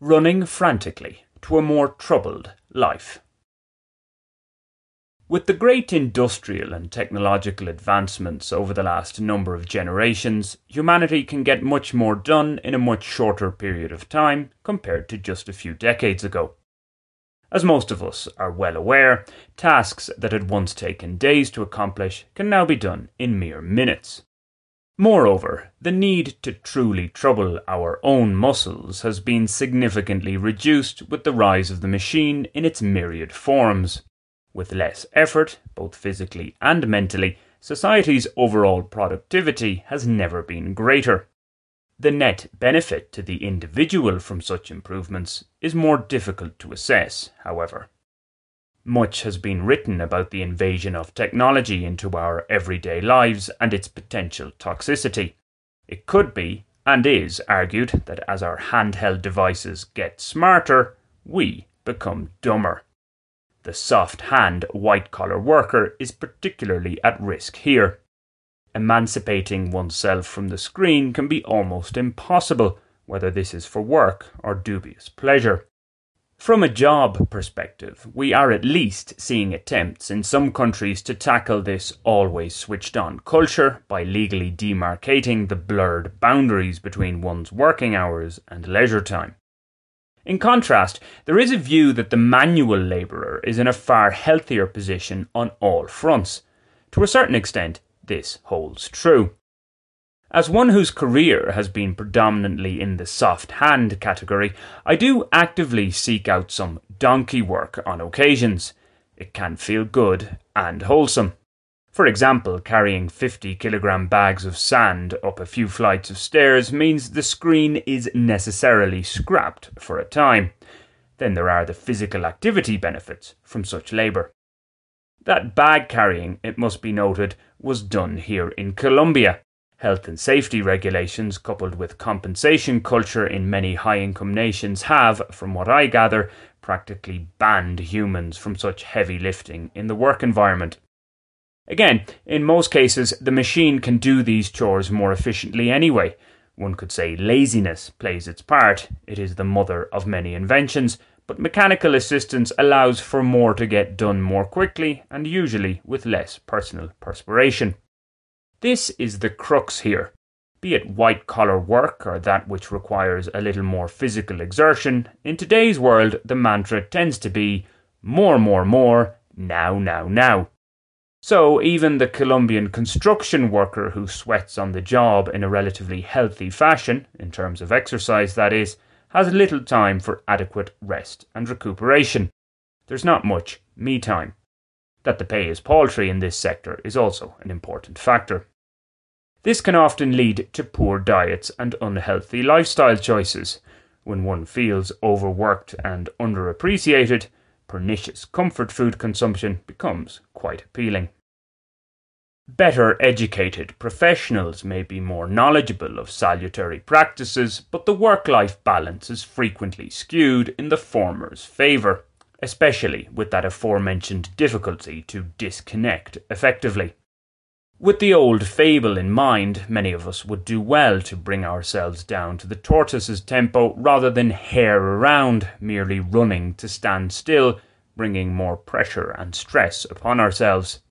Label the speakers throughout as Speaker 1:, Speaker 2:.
Speaker 1: running frantically to a more troubled life. With the great industrial and technological advancements over the last number of generations, humanity can get much more done in a much shorter period of time compared to just a few decades ago. As most of us are well aware, tasks that had once taken days to accomplish can now be done in mere minutes. Moreover, the need to truly trouble our own muscles has been significantly reduced with the rise of the machine in its myriad forms. With less effort, both physically and mentally, society's overall productivity has never been greater. The net benefit to the individual from such improvements is more difficult to assess, however. Much has been written about the invasion of technology into our everyday lives and its potential toxicity. It could be, and is, argued that as our handheld devices get smarter, we become dumber. The soft hand white collar worker is particularly at risk here. Emancipating oneself from the screen can be almost impossible, whether this is for work or dubious pleasure. From a job perspective, we are at least seeing attempts in some countries to tackle this always switched on culture by legally demarcating the blurred boundaries between one's working hours and leisure time. In contrast, there is a view that the manual labourer is in a far healthier position on all fronts. To a certain extent, this holds true. As one whose career has been predominantly in the soft hand category, I do actively seek out some donkey work on occasions. It can feel good and wholesome. For example, carrying 50 kilogram bags of sand up a few flights of stairs means the screen is necessarily scrapped for a time. Then there are the physical activity benefits from such labour. That bag carrying, it must be noted, was done here in Colombia. Health and safety regulations, coupled with compensation culture in many high income nations, have, from what I gather, practically banned humans from such heavy lifting in the work environment. Again, in most cases, the machine can do these chores more efficiently anyway. One could say laziness plays its part. It is the mother of many inventions, but mechanical assistance allows for more to get done more quickly and usually with less personal perspiration. This is the crux here. Be it white collar work or that which requires a little more physical exertion, in today's world the mantra tends to be more, more, more, now, now, now. So, even the Colombian construction worker who sweats on the job in a relatively healthy fashion, in terms of exercise that is, has little time for adequate rest and recuperation. There's not much me time. That the pay is paltry in this sector is also an important factor. This can often lead to poor diets and unhealthy lifestyle choices. When one feels overworked and underappreciated, pernicious comfort food consumption becomes quite appealing. Better educated professionals may be more knowledgeable of salutary practices, but the work life balance is frequently skewed in the former's favour, especially with that aforementioned difficulty to disconnect effectively. With the old fable in mind, many of us would do well to bring ourselves down to the tortoise's tempo rather than hare around, merely running to stand still, bringing more pressure and stress upon ourselves.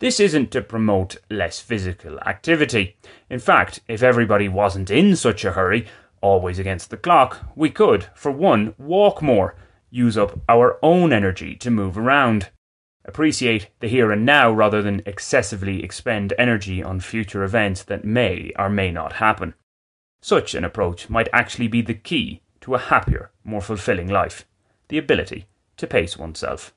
Speaker 1: This isn't to promote less physical activity. In fact, if everybody wasn't in such a hurry, always against the clock, we could, for one, walk more, use up our own energy to move around appreciate the here and now rather than excessively expend energy on future events that may or may not happen. Such an approach might actually be the key to a happier, more fulfilling life the ability to pace oneself.